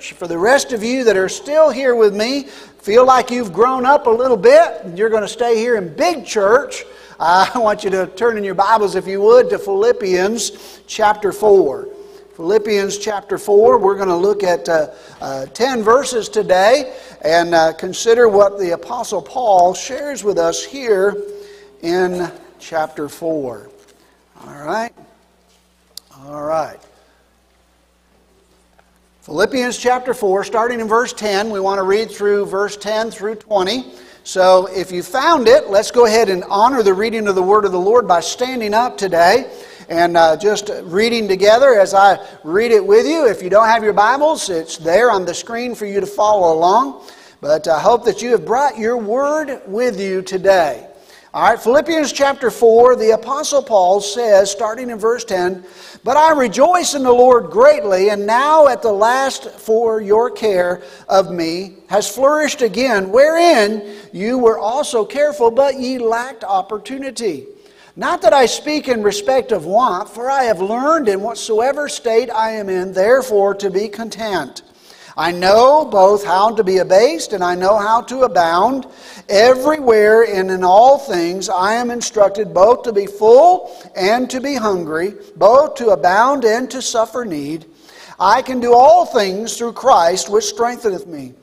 For the rest of you that are still here with me, feel like you've grown up a little bit, and you're going to stay here in big church. I want you to turn in your Bibles, if you would, to Philippians chapter 4. Philippians chapter 4, we're going to look at uh, uh, 10 verses today and uh, consider what the Apostle Paul shares with us here in chapter 4. All right? All right. Philippians chapter 4, starting in verse 10, we want to read through verse 10 through 20. So if you found it, let's go ahead and honor the reading of the word of the Lord by standing up today and uh, just reading together as I read it with you. If you don't have your Bibles, it's there on the screen for you to follow along. But I hope that you have brought your word with you today. All right, Philippians chapter 4, the Apostle Paul says, starting in verse 10, But I rejoice in the Lord greatly, and now at the last for your care of me has flourished again, wherein you were also careful, but ye lacked opportunity. Not that I speak in respect of want, for I have learned in whatsoever state I am in, therefore to be content. I know both how to be abased and I know how to abound. Everywhere and in all things I am instructed both to be full and to be hungry, both to abound and to suffer need. I can do all things through Christ which strengtheneth me.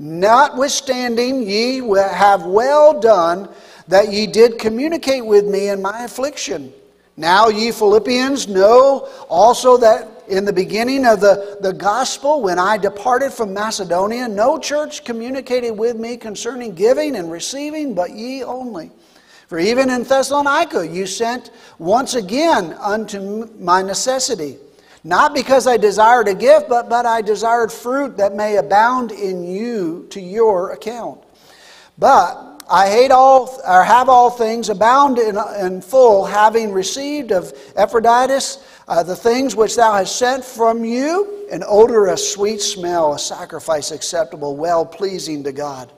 Notwithstanding, ye have well done that ye did communicate with me in my affliction. Now, ye Philippians, know also that in the beginning of the, the gospel, when I departed from Macedonia, no church communicated with me concerning giving and receiving, but ye only. For even in Thessalonica you sent once again unto my necessity. Not because I desired a gift, but, but I desired fruit that may abound in you to your account. But I hate all, or have all things, abound in, in full, having received of Epaphroditus uh, the things which thou hast sent from you, an odor, a sweet smell, a sacrifice acceptable, well pleasing to God.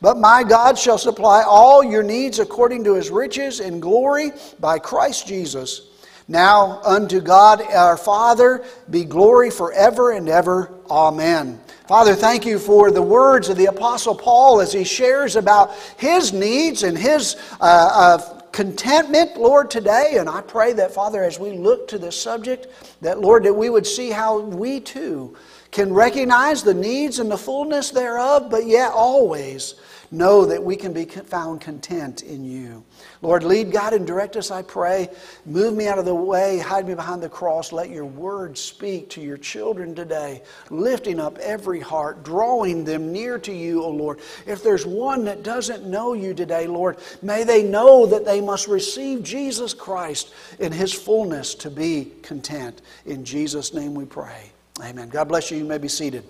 But my God shall supply all your needs according to his riches and glory by Christ Jesus. Now unto God our Father be glory forever and ever. Amen. Father, thank you for the words of the Apostle Paul as he shares about his needs and his uh, uh, contentment, Lord, today. And I pray that, Father, as we look to this subject, that, Lord, that we would see how we too can recognize the needs and the fullness thereof, but yet always know that we can be found content in you. Lord, lead, God, and direct us, I pray. Move me out of the way, hide me behind the cross. Let your word speak to your children today, lifting up every heart, drawing them near to you, O oh Lord. If there's one that doesn't know you today, Lord, may they know that they must receive Jesus Christ in his fullness to be content. In Jesus' name we pray. Amen. God bless you. You may be seated.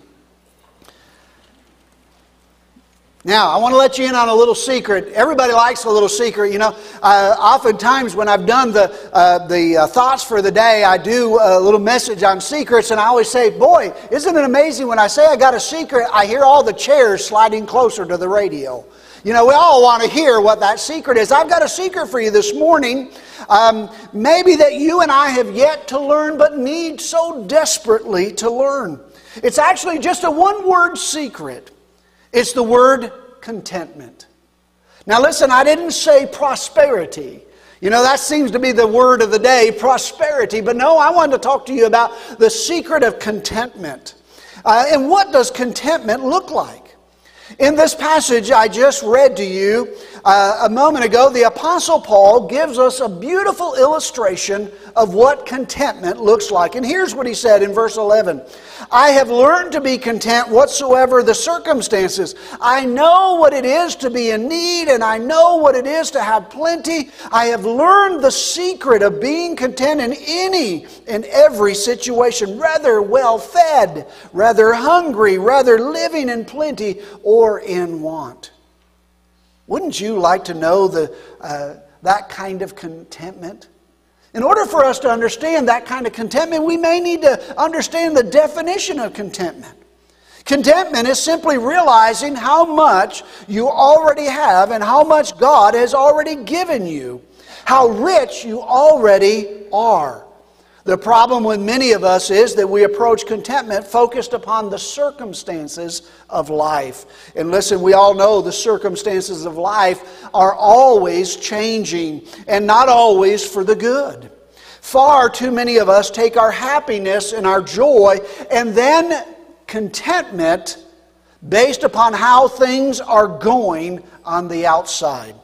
Now, I want to let you in on a little secret. Everybody likes a little secret. You know, uh, oftentimes when I've done the, uh, the uh, thoughts for the day, I do a little message on secrets, and I always say, Boy, isn't it amazing when I say I got a secret, I hear all the chairs sliding closer to the radio. You know, we all want to hear what that secret is. I've got a secret for you this morning. Um, maybe that you and I have yet to learn, but need so desperately to learn. It's actually just a one word secret. It's the word contentment. Now, listen, I didn't say prosperity. You know, that seems to be the word of the day, prosperity. But no, I wanted to talk to you about the secret of contentment. Uh, and what does contentment look like? In this passage I just read to you uh, a moment ago, the Apostle Paul gives us a beautiful illustration of what contentment looks like. And here's what he said in verse 11 I have learned to be content whatsoever the circumstances. I know what it is to be in need, and I know what it is to have plenty. I have learned the secret of being content in any and every situation, rather well fed, rather hungry, rather living in plenty or in want. Wouldn't you like to know the, uh, that kind of contentment? In order for us to understand that kind of contentment, we may need to understand the definition of contentment. Contentment is simply realizing how much you already have and how much God has already given you, how rich you already are. The problem with many of us is that we approach contentment focused upon the circumstances of life. And listen, we all know the circumstances of life are always changing and not always for the good. Far too many of us take our happiness and our joy and then contentment based upon how things are going on the outside.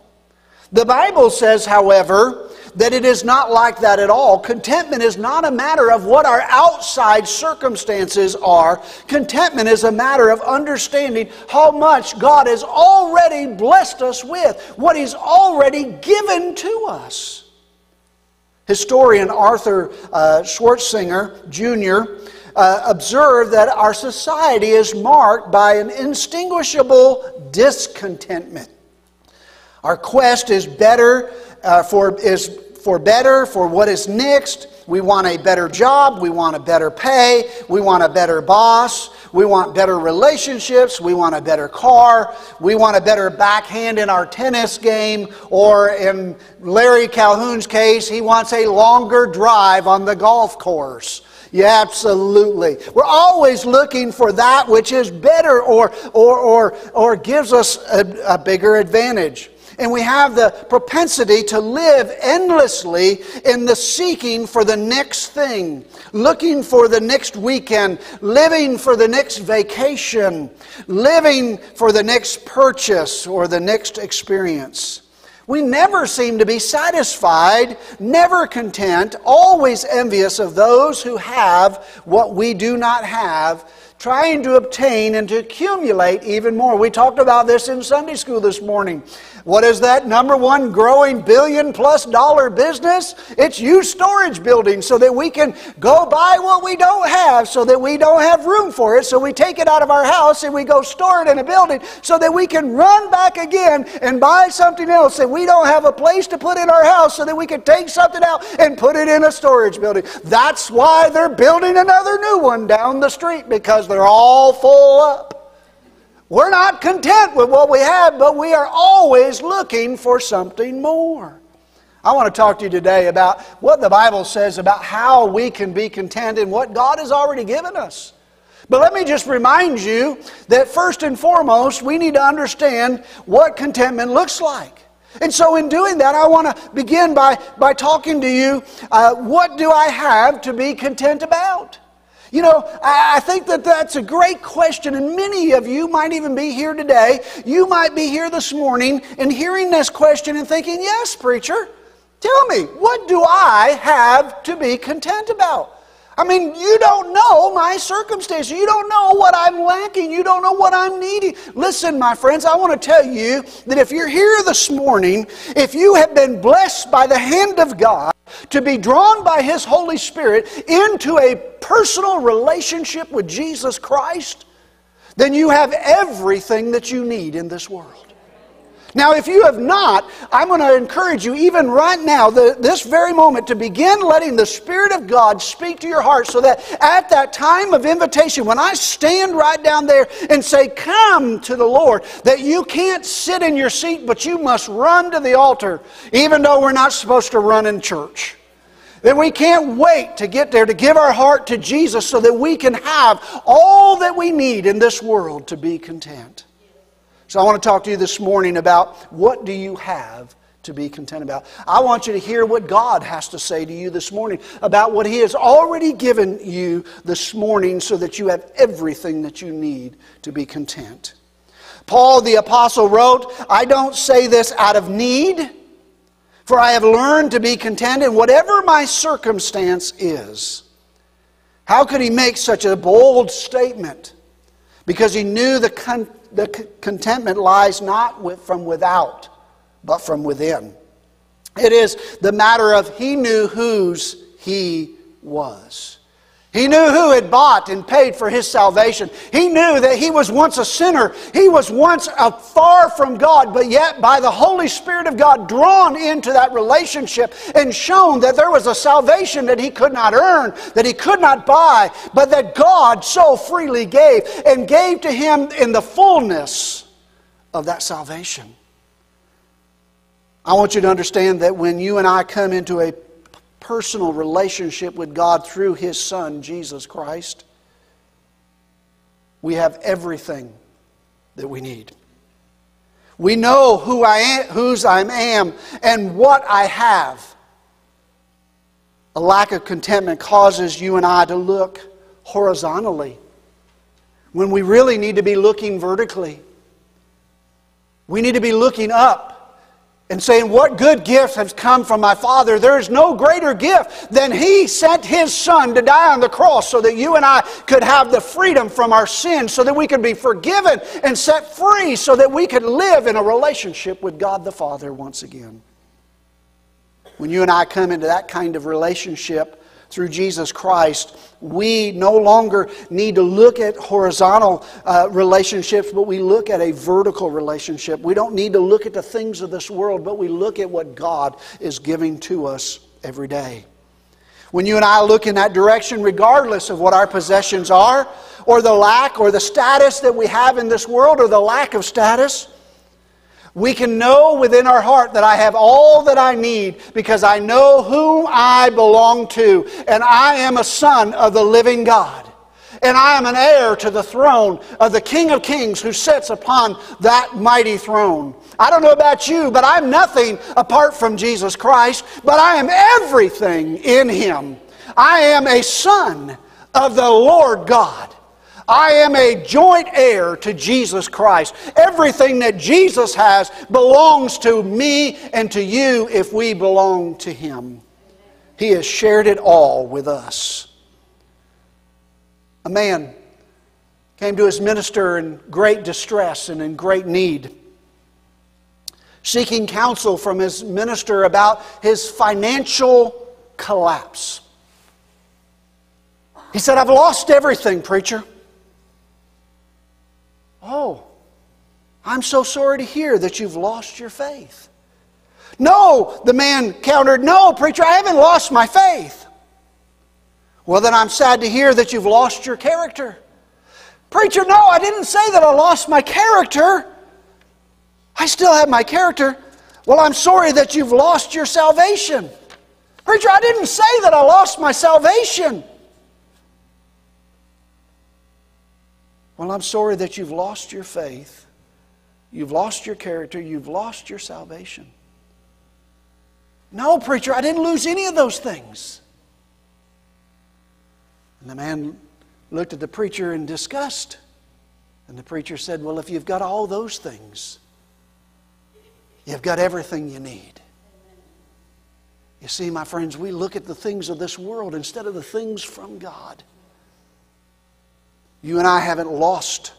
The Bible says, however, that it is not like that at all. Contentment is not a matter of what our outside circumstances are. Contentment is a matter of understanding how much God has already blessed us with, what He's already given to us. Historian Arthur uh, Schlesinger Jr. Uh, observed that our society is marked by an indistinguishable discontentment. Our quest is better uh, for is for better, for what is next. We want a better job. We want a better pay. We want a better boss. We want better relationships. We want a better car. We want a better backhand in our tennis game. Or in Larry Calhoun's case, he wants a longer drive on the golf course. Yeah, absolutely. We're always looking for that which is better or, or, or, or gives us a, a bigger advantage. And we have the propensity to live endlessly in the seeking for the next thing, looking for the next weekend, living for the next vacation, living for the next purchase or the next experience. We never seem to be satisfied, never content, always envious of those who have what we do not have, trying to obtain and to accumulate even more. We talked about this in Sunday school this morning. What is that number one growing billion plus dollar business? It's used storage buildings so that we can go buy what we don't have so that we don't have room for it. So we take it out of our house and we go store it in a building so that we can run back again and buy something else that we don't have a place to put in our house so that we can take something out and put it in a storage building. That's why they're building another new one down the street because they're all full up. We're not content with what we have, but we are always looking for something more. I want to talk to you today about what the Bible says about how we can be content in what God has already given us. But let me just remind you that first and foremost, we need to understand what contentment looks like. And so, in doing that, I want to begin by, by talking to you uh, what do I have to be content about? You know, I think that that's a great question, and many of you might even be here today. You might be here this morning and hearing this question and thinking, Yes, preacher, tell me, what do I have to be content about? I mean, you don't know my circumstances. You don't know what I'm lacking. You don't know what I'm needing. Listen, my friends, I want to tell you that if you're here this morning, if you have been blessed by the hand of God, to be drawn by His Holy Spirit into a personal relationship with Jesus Christ, then you have everything that you need in this world. Now, if you have not, I'm going to encourage you, even right now, the, this very moment, to begin letting the Spirit of God speak to your heart so that at that time of invitation, when I stand right down there and say, Come to the Lord, that you can't sit in your seat, but you must run to the altar, even though we're not supposed to run in church. That we can't wait to get there to give our heart to Jesus so that we can have all that we need in this world to be content. So I want to talk to you this morning about what do you have to be content about. I want you to hear what God has to say to you this morning about what He has already given you this morning so that you have everything that you need to be content. Paul the Apostle wrote, I don't say this out of need, for I have learned to be content in whatever my circumstance is. How could he make such a bold statement? Because he knew the the contentment lies not with, from without, but from within. It is the matter of he knew whose he was. He knew who had bought and paid for his salvation. He knew that he was once a sinner. He was once far from God, but yet by the Holy Spirit of God drawn into that relationship and shown that there was a salvation that he could not earn, that he could not buy, but that God so freely gave and gave to him in the fullness of that salvation. I want you to understand that when you and I come into a personal relationship with God through His Son, Jesus Christ, we have everything that we need. We know who I am, whose I am and what I have. A lack of contentment causes you and I to look horizontally when we really need to be looking vertically. We need to be looking up and saying, What good gift has come from my Father? There is no greater gift than He sent His Son to die on the cross so that you and I could have the freedom from our sins, so that we could be forgiven and set free, so that we could live in a relationship with God the Father once again. When you and I come into that kind of relationship, through Jesus Christ, we no longer need to look at horizontal uh, relationships, but we look at a vertical relationship. We don't need to look at the things of this world, but we look at what God is giving to us every day. When you and I look in that direction, regardless of what our possessions are, or the lack or the status that we have in this world, or the lack of status, we can know within our heart that I have all that I need because I know whom I belong to, and I am a son of the living God. And I am an heir to the throne of the King of Kings who sits upon that mighty throne. I don't know about you, but I'm nothing apart from Jesus Christ, but I am everything in Him. I am a son of the Lord God. I am a joint heir to Jesus Christ. Everything that Jesus has belongs to me and to you if we belong to Him. He has shared it all with us. A man came to his minister in great distress and in great need, seeking counsel from his minister about his financial collapse. He said, I've lost everything, preacher. Oh, I'm so sorry to hear that you've lost your faith. No, the man countered, No, preacher, I haven't lost my faith. Well, then I'm sad to hear that you've lost your character. Preacher, no, I didn't say that I lost my character. I still have my character. Well, I'm sorry that you've lost your salvation. Preacher, I didn't say that I lost my salvation. Well, I'm sorry that you've lost your faith, you've lost your character, you've lost your salvation. No, preacher, I didn't lose any of those things. And the man looked at the preacher in disgust. And the preacher said, Well, if you've got all those things, you've got everything you need. You see, my friends, we look at the things of this world instead of the things from God. You and I haven't lost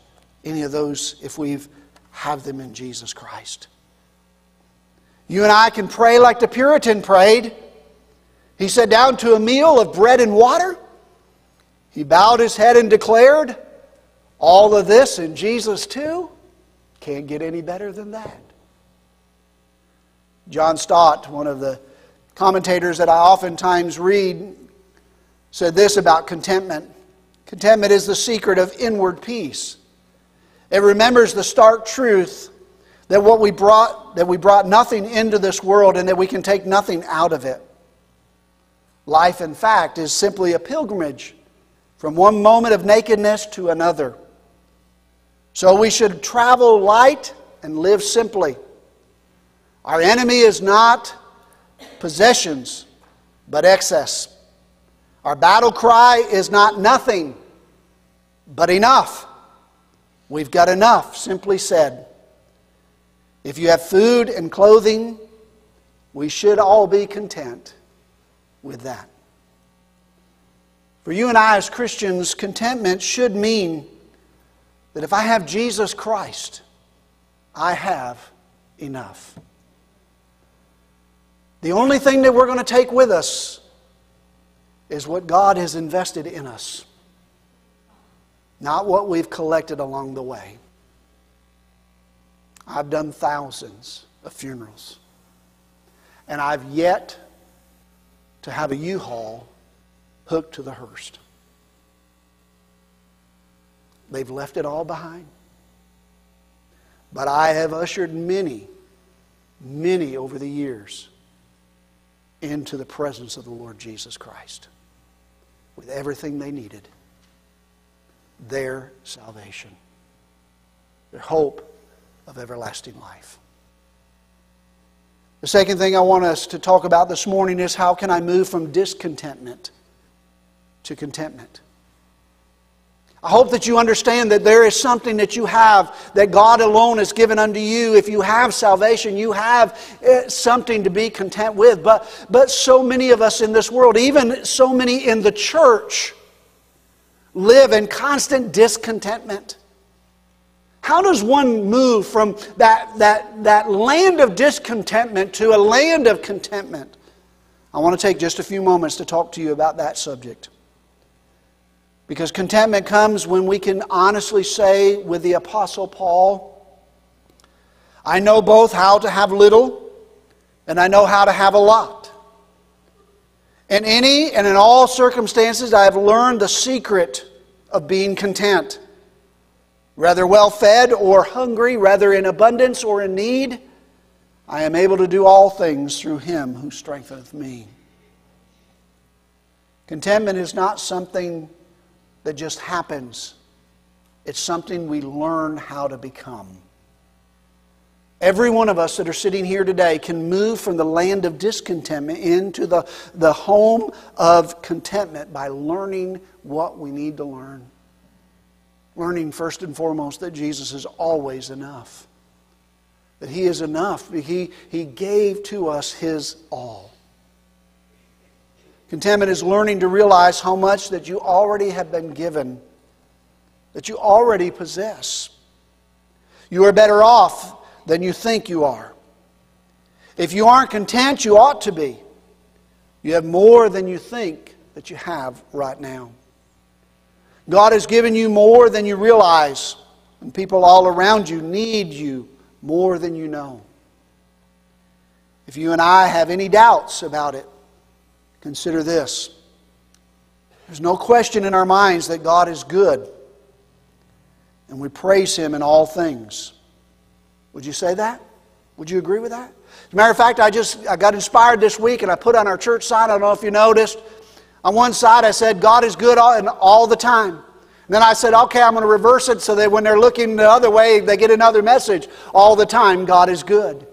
any of those if we have them in Jesus Christ. You and I can pray like the Puritan prayed. He sat down to a meal of bread and water. He bowed his head and declared, All of this in Jesus too? Can't get any better than that. John Stott, one of the commentators that I oftentimes read, said this about contentment. Contentment is the secret of inward peace. It remembers the stark truth that what we brought that we brought nothing into this world and that we can take nothing out of it. Life in fact is simply a pilgrimage from one moment of nakedness to another. So we should travel light and live simply. Our enemy is not possessions, but excess. Our battle cry is not nothing, but enough. We've got enough, simply said. If you have food and clothing, we should all be content with that. For you and I as Christians, contentment should mean that if I have Jesus Christ, I have enough. The only thing that we're going to take with us is what God has invested in us, not what we've collected along the way. I've done thousands of funerals, and I've yet to have a U haul hooked to the hearse. They've left it all behind. But I have ushered many, many over the years into the presence of the Lord Jesus Christ with everything they needed their salvation, their hope of everlasting life. The second thing I want us to talk about this morning is how can I move from discontentment to contentment? I hope that you understand that there is something that you have that God alone has given unto you. If you have salvation, you have eh, something to be content with. But, but so many of us in this world, even so many in the church, live in constant discontentment. How does one move from that, that, that land of discontentment to a land of contentment? I want to take just a few moments to talk to you about that subject. Because contentment comes when we can honestly say with the Apostle Paul, I know both how to have little and I know how to have a lot. In any and in all circumstances, I have learned the secret of being content. rather well fed or hungry, rather in abundance or in need, I am able to do all things through him who strengtheneth me. Contentment is not something that just happens, it's something we learn how to become. Every one of us that are sitting here today can move from the land of discontentment into the, the home of contentment by learning what we need to learn. Learning first and foremost that Jesus is always enough. That He is enough. He, he gave to us His all. Contentment is learning to realize how much that you already have been given, that you already possess. You are better off than you think you are. If you aren't content, you ought to be. You have more than you think that you have right now. God has given you more than you realize, and people all around you need you more than you know. If you and I have any doubts about it, Consider this. There's no question in our minds that God is good, and we praise Him in all things. Would you say that? Would you agree with that? As a matter of fact, I just I got inspired this week and I put on our church sign. I don't know if you noticed. On one side, I said, God is good all, all the time. And then I said, okay, I'm going to reverse it so that when they're looking the other way, they get another message. All the time, God is good.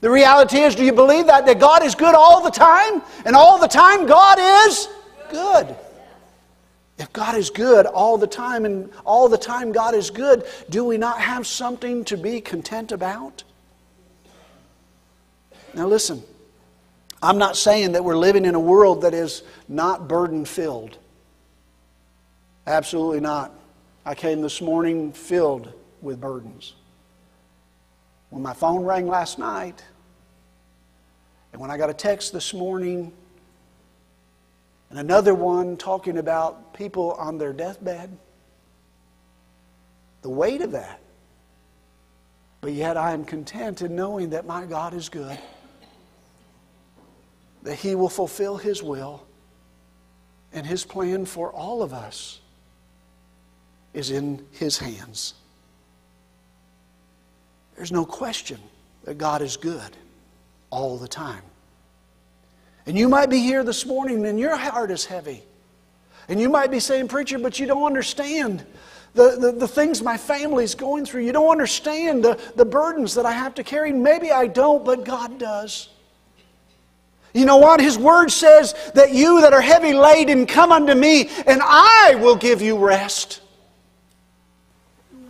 The reality is, do you believe that? That God is good all the time? And all the time, God is good. If God is good all the time and all the time God is good, do we not have something to be content about? Now, listen, I'm not saying that we're living in a world that is not burden filled. Absolutely not. I came this morning filled with burdens. When my phone rang last night, and when I got a text this morning, and another one talking about people on their deathbed, the weight of that. But yet I am content in knowing that my God is good, that He will fulfill His will, and His plan for all of us is in His hands. There's no question that God is good all the time. And you might be here this morning and your heart is heavy. And you might be saying, Preacher, but you don't understand the, the, the things my family's going through. You don't understand the, the burdens that I have to carry. Maybe I don't, but God does. You know what? His word says that you that are heavy laden come unto me, and I will give you rest.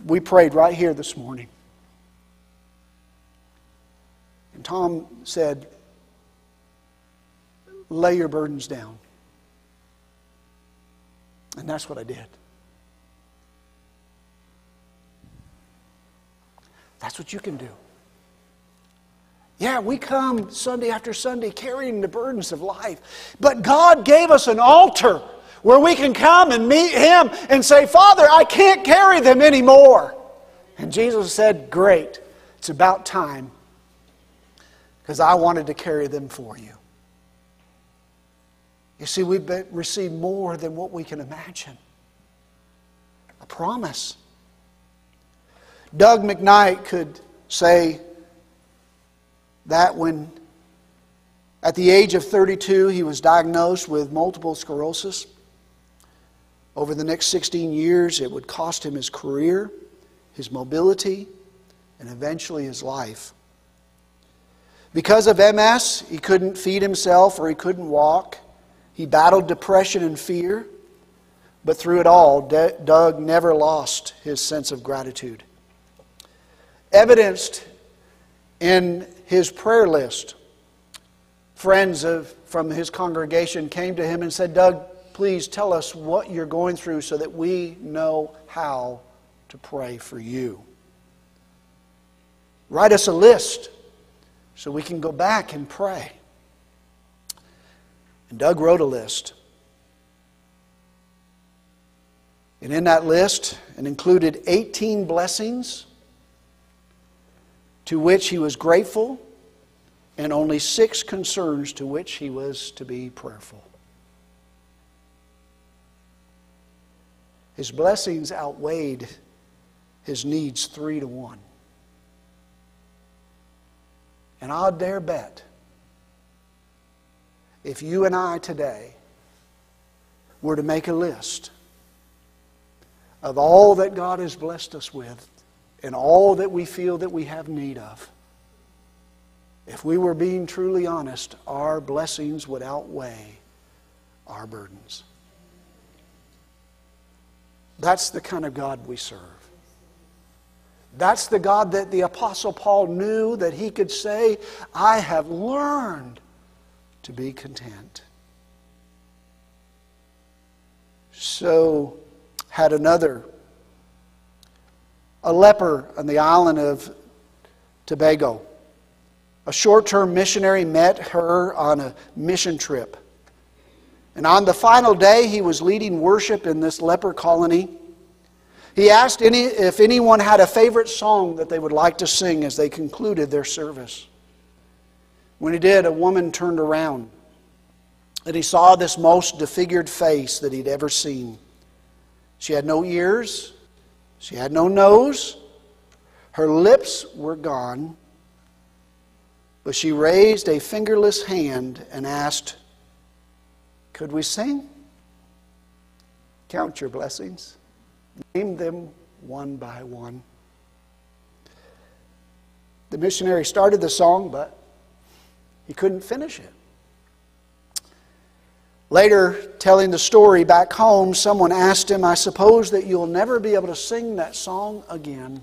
We prayed right here this morning. And Tom said, Lay your burdens down. And that's what I did. That's what you can do. Yeah, we come Sunday after Sunday carrying the burdens of life. But God gave us an altar where we can come and meet Him and say, Father, I can't carry them anymore. And Jesus said, Great, it's about time because I wanted to carry them for you. You see, we've received more than what we can imagine. A promise. Doug McKnight could say that when At the age of 32, he was diagnosed with multiple sclerosis. Over the next 16 years, it would cost him his career, his mobility, and eventually his life. Because of MS, he couldn't feed himself or he couldn't walk. He battled depression and fear. But through it all, Doug never lost his sense of gratitude. Evidenced in his prayer list, friends of, from his congregation came to him and said, Doug, please tell us what you're going through so that we know how to pray for you. Write us a list so we can go back and pray. And Doug wrote a list. And in that list, it included 18 blessings to which he was grateful, and only six concerns to which he was to be prayerful. His blessings outweighed his needs three to one. And I'll dare bet if you and I today were to make a list of all that God has blessed us with and all that we feel that we have need of, if we were being truly honest, our blessings would outweigh our burdens. That's the kind of God we serve. That's the God that the Apostle Paul knew that he could say, I have learned to be content. So, had another, a leper on the island of Tobago. A short term missionary met her on a mission trip. And on the final day, he was leading worship in this leper colony. He asked any, if anyone had a favorite song that they would like to sing as they concluded their service. When he did, a woman turned around and he saw this most defigured face that he'd ever seen. She had no ears, she had no nose, her lips were gone, but she raised a fingerless hand and asked, Could we sing? Count your blessings, name them one by one. The missionary started the song, but he couldn't finish it. Later, telling the story back home, someone asked him, I suppose that you'll never be able to sing that song again.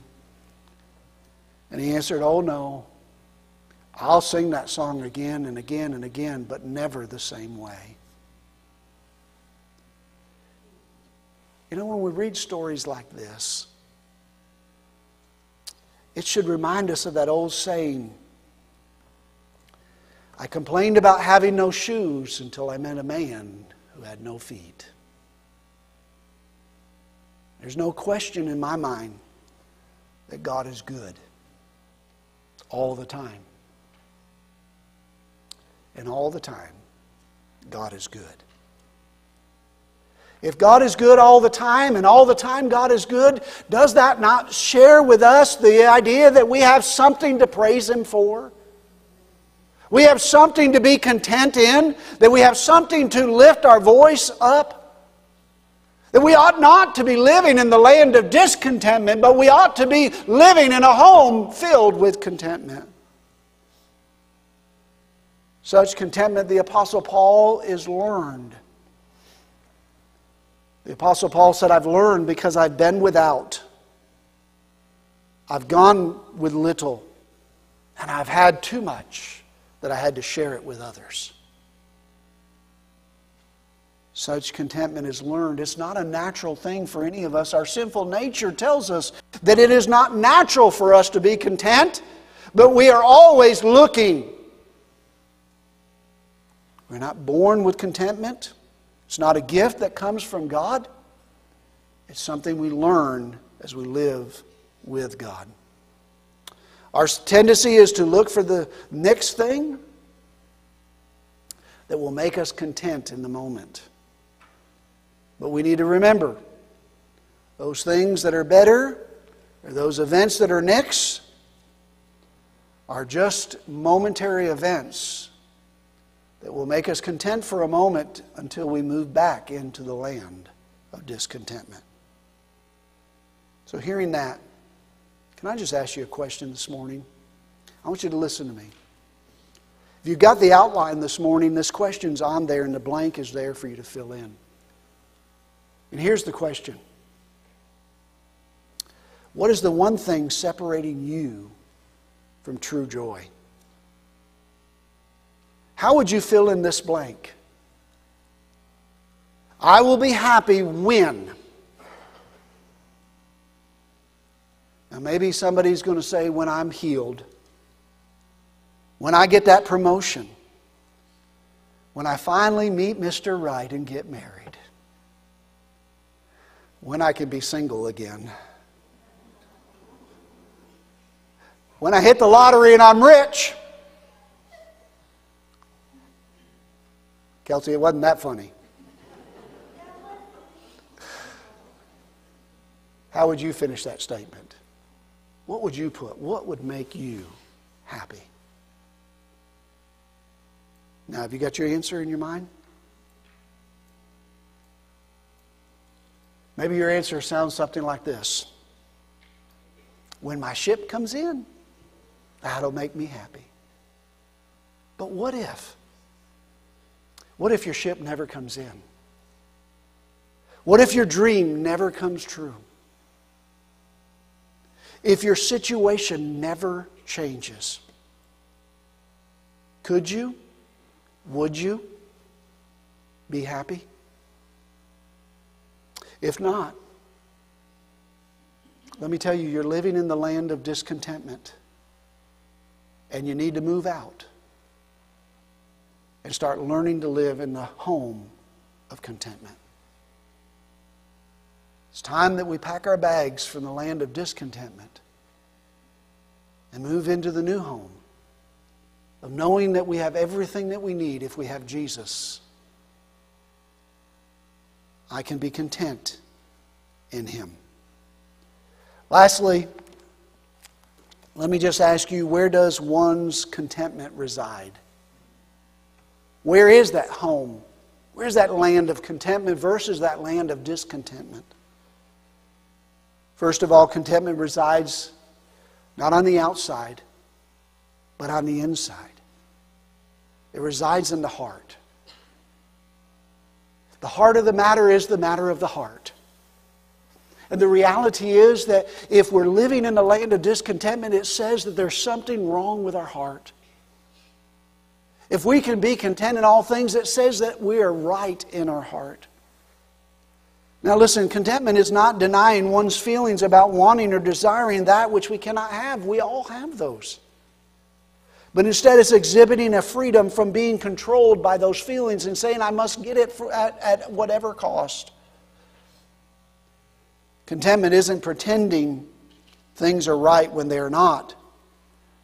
And he answered, Oh no, I'll sing that song again and again and again, but never the same way. You know, when we read stories like this, it should remind us of that old saying I complained about having no shoes until I met a man who had no feet. There's no question in my mind that God is good all the time. And all the time, God is good. If God is good all the time and all the time God is good, does that not share with us the idea that we have something to praise Him for? We have something to be content in, that we have something to lift our voice up. That we ought not to be living in the land of discontentment, but we ought to be living in a home filled with contentment. Such contentment, the Apostle Paul is learned. The Apostle Paul said, I've learned because I've been without. I've gone with little, and I've had too much that I had to share it with others. Such contentment is learned. It's not a natural thing for any of us. Our sinful nature tells us that it is not natural for us to be content, but we are always looking. We're not born with contentment. It's not a gift that comes from God. It's something we learn as we live with God. Our tendency is to look for the next thing that will make us content in the moment. But we need to remember those things that are better, or those events that are next, are just momentary events that will make us content for a moment until we move back into the land of discontentment. So, hearing that, can I just ask you a question this morning? I want you to listen to me. If you've got the outline this morning, this question's on there and the blank is there for you to fill in. And here's the question What is the one thing separating you from true joy? How would you fill in this blank? I will be happy when. Now, maybe somebody's going to say, when I'm healed, when I get that promotion, when I finally meet Mr. Right and get married, when I can be single again, when I hit the lottery and I'm rich. Kelsey, it wasn't that funny. How would you finish that statement? What would you put? What would make you happy? Now, have you got your answer in your mind? Maybe your answer sounds something like this When my ship comes in, that'll make me happy. But what if? What if your ship never comes in? What if your dream never comes true? If your situation never changes? Could you, would you be happy? If not, let me tell you, you're living in the land of discontentment, and you need to move out and start learning to live in the home of contentment. It's time that we pack our bags from the land of discontentment and move into the new home of knowing that we have everything that we need if we have Jesus. I can be content in Him. Lastly, let me just ask you where does one's contentment reside? Where is that home? Where's that land of contentment versus that land of discontentment? First of all, contentment resides not on the outside, but on the inside. It resides in the heart. The heart of the matter is the matter of the heart. And the reality is that if we're living in a land of discontentment, it says that there's something wrong with our heart. If we can be content in all things, it says that we are right in our heart. Now, listen, contentment is not denying one's feelings about wanting or desiring that which we cannot have. We all have those. But instead, it's exhibiting a freedom from being controlled by those feelings and saying, I must get it at, at whatever cost. Contentment isn't pretending things are right when they are not.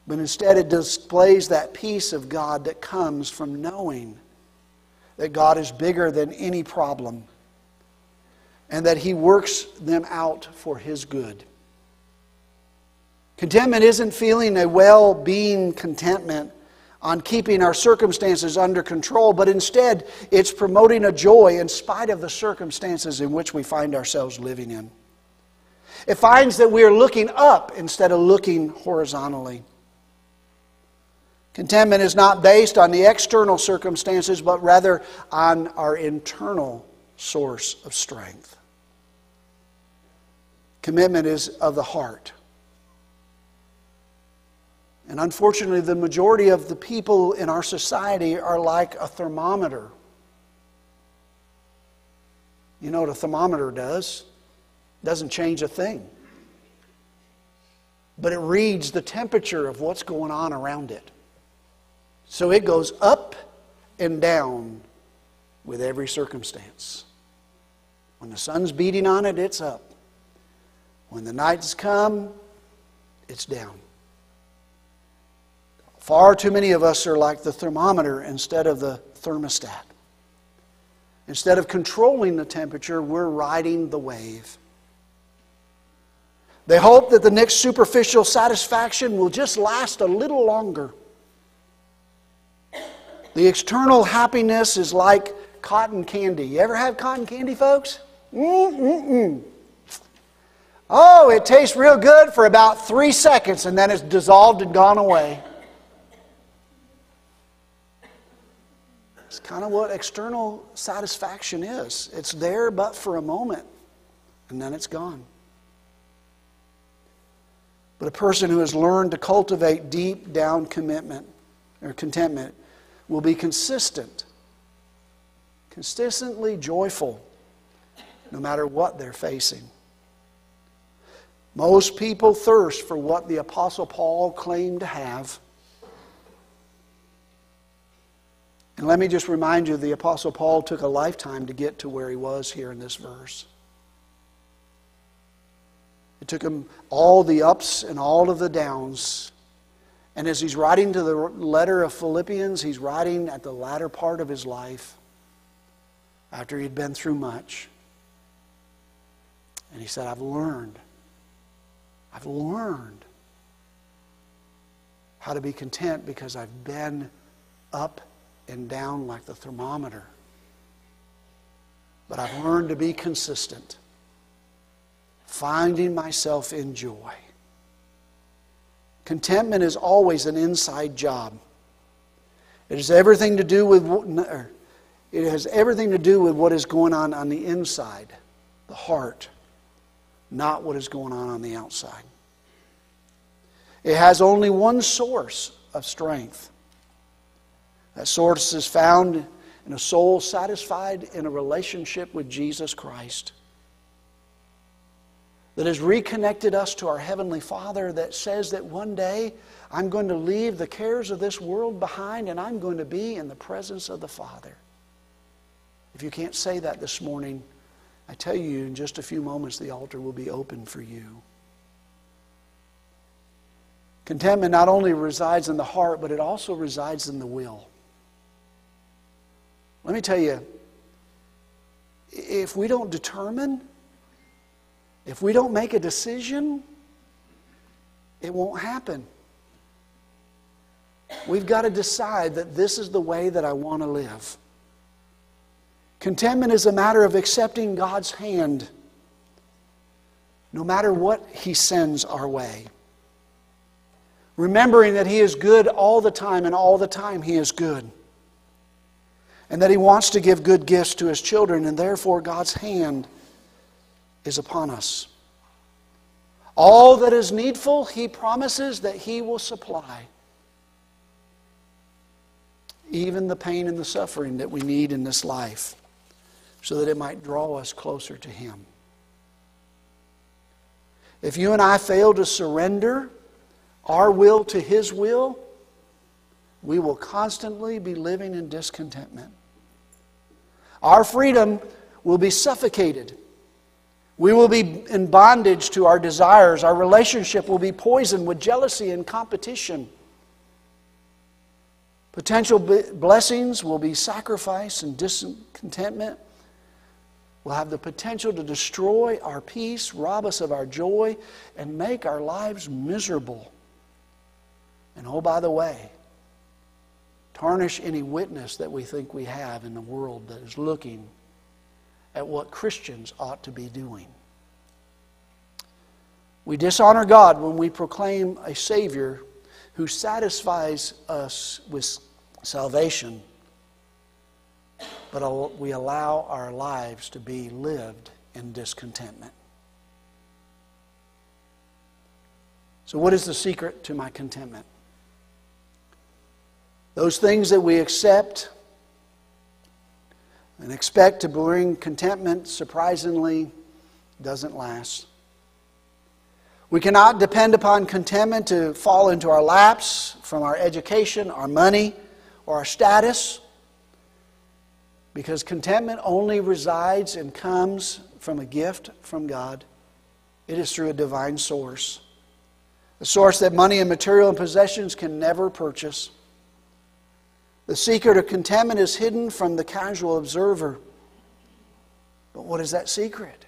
But instead, it displays that peace of God that comes from knowing that God is bigger than any problem and that He works them out for His good. Contentment isn't feeling a well being contentment on keeping our circumstances under control, but instead it's promoting a joy in spite of the circumstances in which we find ourselves living in. It finds that we are looking up instead of looking horizontally. Contentment is not based on the external circumstances, but rather on our internal source of strength. Commitment is of the heart. And unfortunately, the majority of the people in our society are like a thermometer. You know what a thermometer does? It doesn't change a thing. But it reads the temperature of what's going on around it. So it goes up and down with every circumstance. When the sun's beating on it, it's up. When the nights come, it's down. Far too many of us are like the thermometer instead of the thermostat. Instead of controlling the temperature, we're riding the wave. They hope that the next superficial satisfaction will just last a little longer. The external happiness is like cotton candy. You ever have cotton candy, folks? Mm-mm-mm. Oh, it tastes real good for about three seconds and then it's dissolved and gone away. It's kind of what external satisfaction is. It's there but for a moment and then it's gone. But a person who has learned to cultivate deep down commitment or contentment will be consistent, consistently joyful, no matter what they're facing. Most people thirst for what the Apostle Paul claimed to have. And let me just remind you the Apostle Paul took a lifetime to get to where he was here in this verse. It took him all the ups and all of the downs. And as he's writing to the letter of Philippians, he's writing at the latter part of his life after he'd been through much. And he said, I've learned I've learned how to be content because I've been up and down like the thermometer. But I've learned to be consistent, finding myself in joy. Contentment is always an inside job. It has everything to do with it has everything to do with what is going on on the inside, the heart not what is going on on the outside. It has only one source of strength. That source is found in a soul satisfied in a relationship with Jesus Christ that has reconnected us to our Heavenly Father, that says that one day I'm going to leave the cares of this world behind and I'm going to be in the presence of the Father. If you can't say that this morning, I tell you, in just a few moments, the altar will be open for you. Contentment not only resides in the heart, but it also resides in the will. Let me tell you, if we don't determine, if we don't make a decision, it won't happen. We've got to decide that this is the way that I want to live. Contentment is a matter of accepting God's hand no matter what He sends our way. Remembering that He is good all the time, and all the time He is good. And that He wants to give good gifts to His children, and therefore God's hand is upon us. All that is needful, He promises that He will supply. Even the pain and the suffering that we need in this life so that it might draw us closer to Him. If you and I fail to surrender our will to His will, we will constantly be living in discontentment. Our freedom will be suffocated. We will be in bondage to our desires. Our relationship will be poisoned with jealousy and competition. Potential blessings will be sacrifice and discontentment will have the potential to destroy our peace, rob us of our joy, and make our lives miserable. And oh, by the way, tarnish any witness that we think we have in the world that is looking at what Christians ought to be doing. We dishonor God when we proclaim a Savior who satisfies us with salvation but we allow our lives to be lived in discontentment. So, what is the secret to my contentment? Those things that we accept and expect to bring contentment surprisingly doesn't last. We cannot depend upon contentment to fall into our laps from our education, our money, or our status. Because contentment only resides and comes from a gift from God. It is through a divine source, a source that money and material and possessions can never purchase. The secret of contentment is hidden from the casual observer. But what is that secret?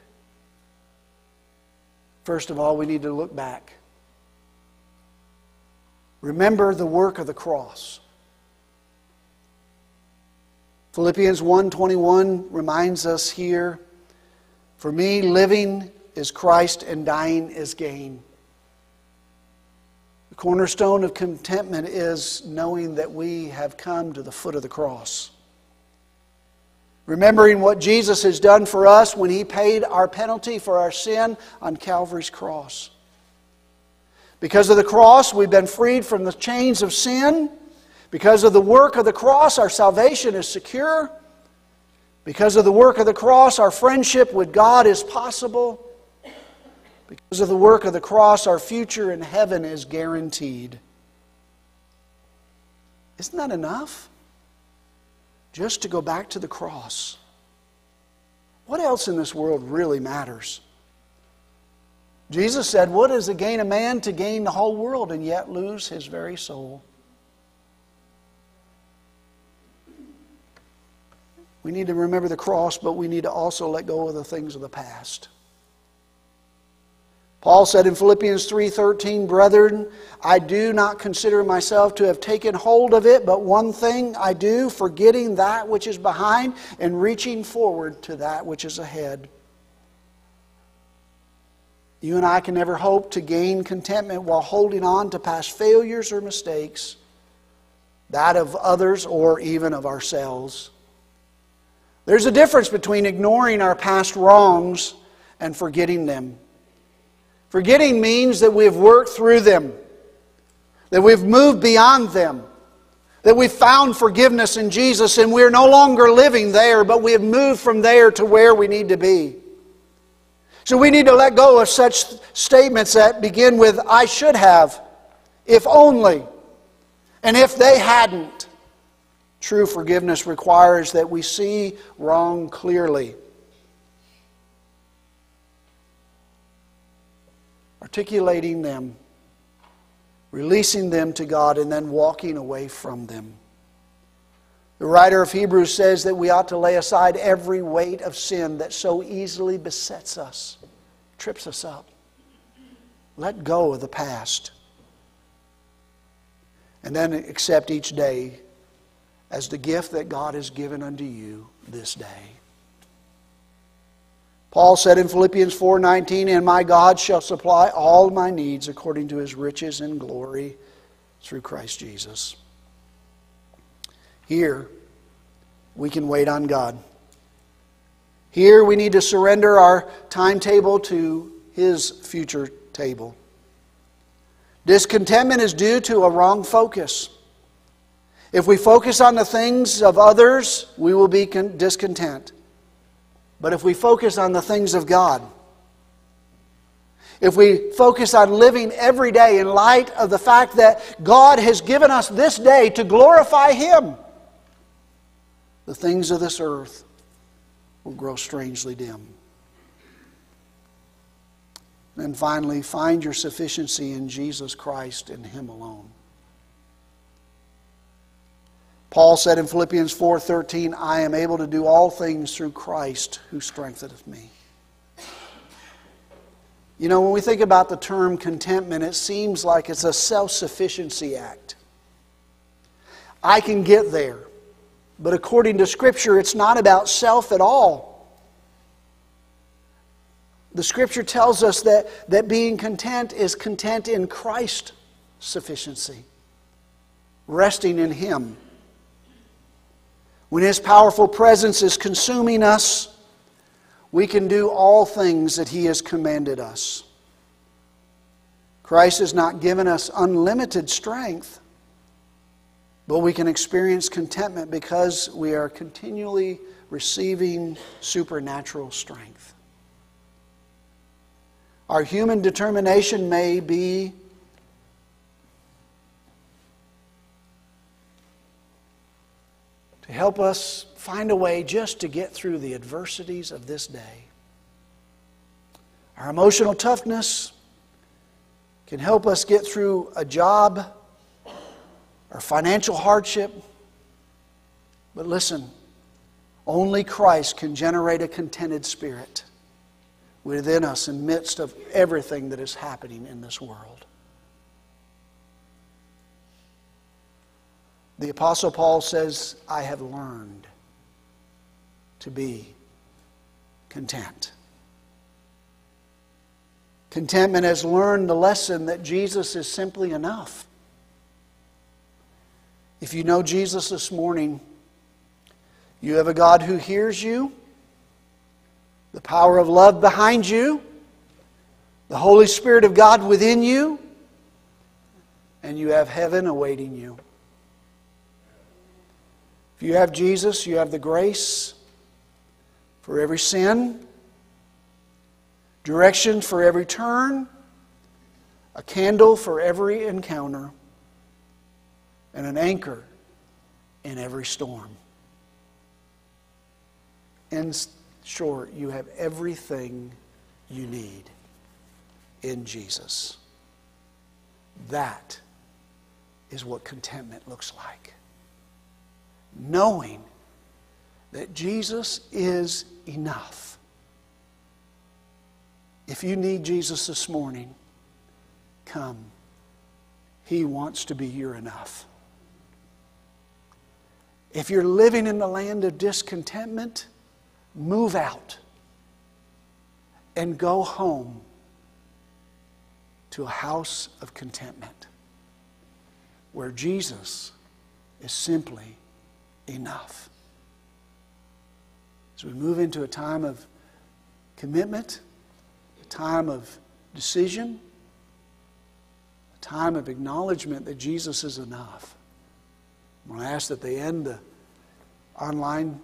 First of all, we need to look back. Remember the work of the cross. Philippians 1:21 reminds us here, for me living is Christ and dying is gain. The cornerstone of contentment is knowing that we have come to the foot of the cross. Remembering what Jesus has done for us when he paid our penalty for our sin on Calvary's cross. Because of the cross, we've been freed from the chains of sin. Because of the work of the cross, our salvation is secure. Because of the work of the cross, our friendship with God is possible. Because of the work of the cross, our future in heaven is guaranteed. Isn't that enough? Just to go back to the cross. What else in this world really matters? Jesus said, What is it gain a man to gain the whole world and yet lose his very soul? We need to remember the cross, but we need to also let go of the things of the past. Paul said in Philippians 3:13, "Brethren, I do not consider myself to have taken hold of it, but one thing I do, forgetting that which is behind and reaching forward to that which is ahead." You and I can never hope to gain contentment while holding on to past failures or mistakes, that of others or even of ourselves. There's a difference between ignoring our past wrongs and forgetting them. Forgetting means that we have worked through them, that we've moved beyond them, that we've found forgiveness in Jesus and we're no longer living there, but we have moved from there to where we need to be. So we need to let go of such statements that begin with, I should have, if only, and if they hadn't. True forgiveness requires that we see wrong clearly. Articulating them, releasing them to God, and then walking away from them. The writer of Hebrews says that we ought to lay aside every weight of sin that so easily besets us, trips us up. Let go of the past. And then accept each day as the gift that God has given unto you this day. Paul said in Philippians 4:19, "And my God shall supply all my needs according to his riches and glory through Christ Jesus." Here, we can wait on God. Here, we need to surrender our timetable to His future table. Discontentment is due to a wrong focus. If we focus on the things of others, we will be discontent. But if we focus on the things of God, if we focus on living every day in light of the fact that God has given us this day to glorify Him, the things of this earth will grow strangely dim. And finally, find your sufficiency in Jesus Christ and Him alone. Paul said in Philippians 4:13, "I am able to do all things through Christ who strengtheneth me." You know, when we think about the term contentment, it seems like it's a self-sufficiency act. I can get there. But according to Scripture, it's not about self at all. The Scripture tells us that, that being content is content in Christ's sufficiency, resting in Him. When His powerful presence is consuming us, we can do all things that He has commanded us. Christ has not given us unlimited strength. But we can experience contentment because we are continually receiving supernatural strength. Our human determination may be to help us find a way just to get through the adversities of this day. Our emotional toughness can help us get through a job or financial hardship. But listen, only Christ can generate a contented spirit within us in midst of everything that is happening in this world. The Apostle Paul says, I have learned to be content. Contentment has learned the lesson that Jesus is simply enough. If you know Jesus this morning, you have a God who hears you, the power of love behind you, the Holy Spirit of God within you, and you have heaven awaiting you. If you have Jesus, you have the grace for every sin, direction for every turn, a candle for every encounter, and an anchor in every storm. In short, you have everything you need in Jesus. That is what contentment looks like. Knowing that Jesus is enough. If you need Jesus this morning, come. He wants to be your enough. If you're living in the land of discontentment, move out and go home to a house of contentment where Jesus is simply enough. As we move into a time of commitment, a time of decision, a time of acknowledgement that Jesus is enough. I'm going to ask that they end the online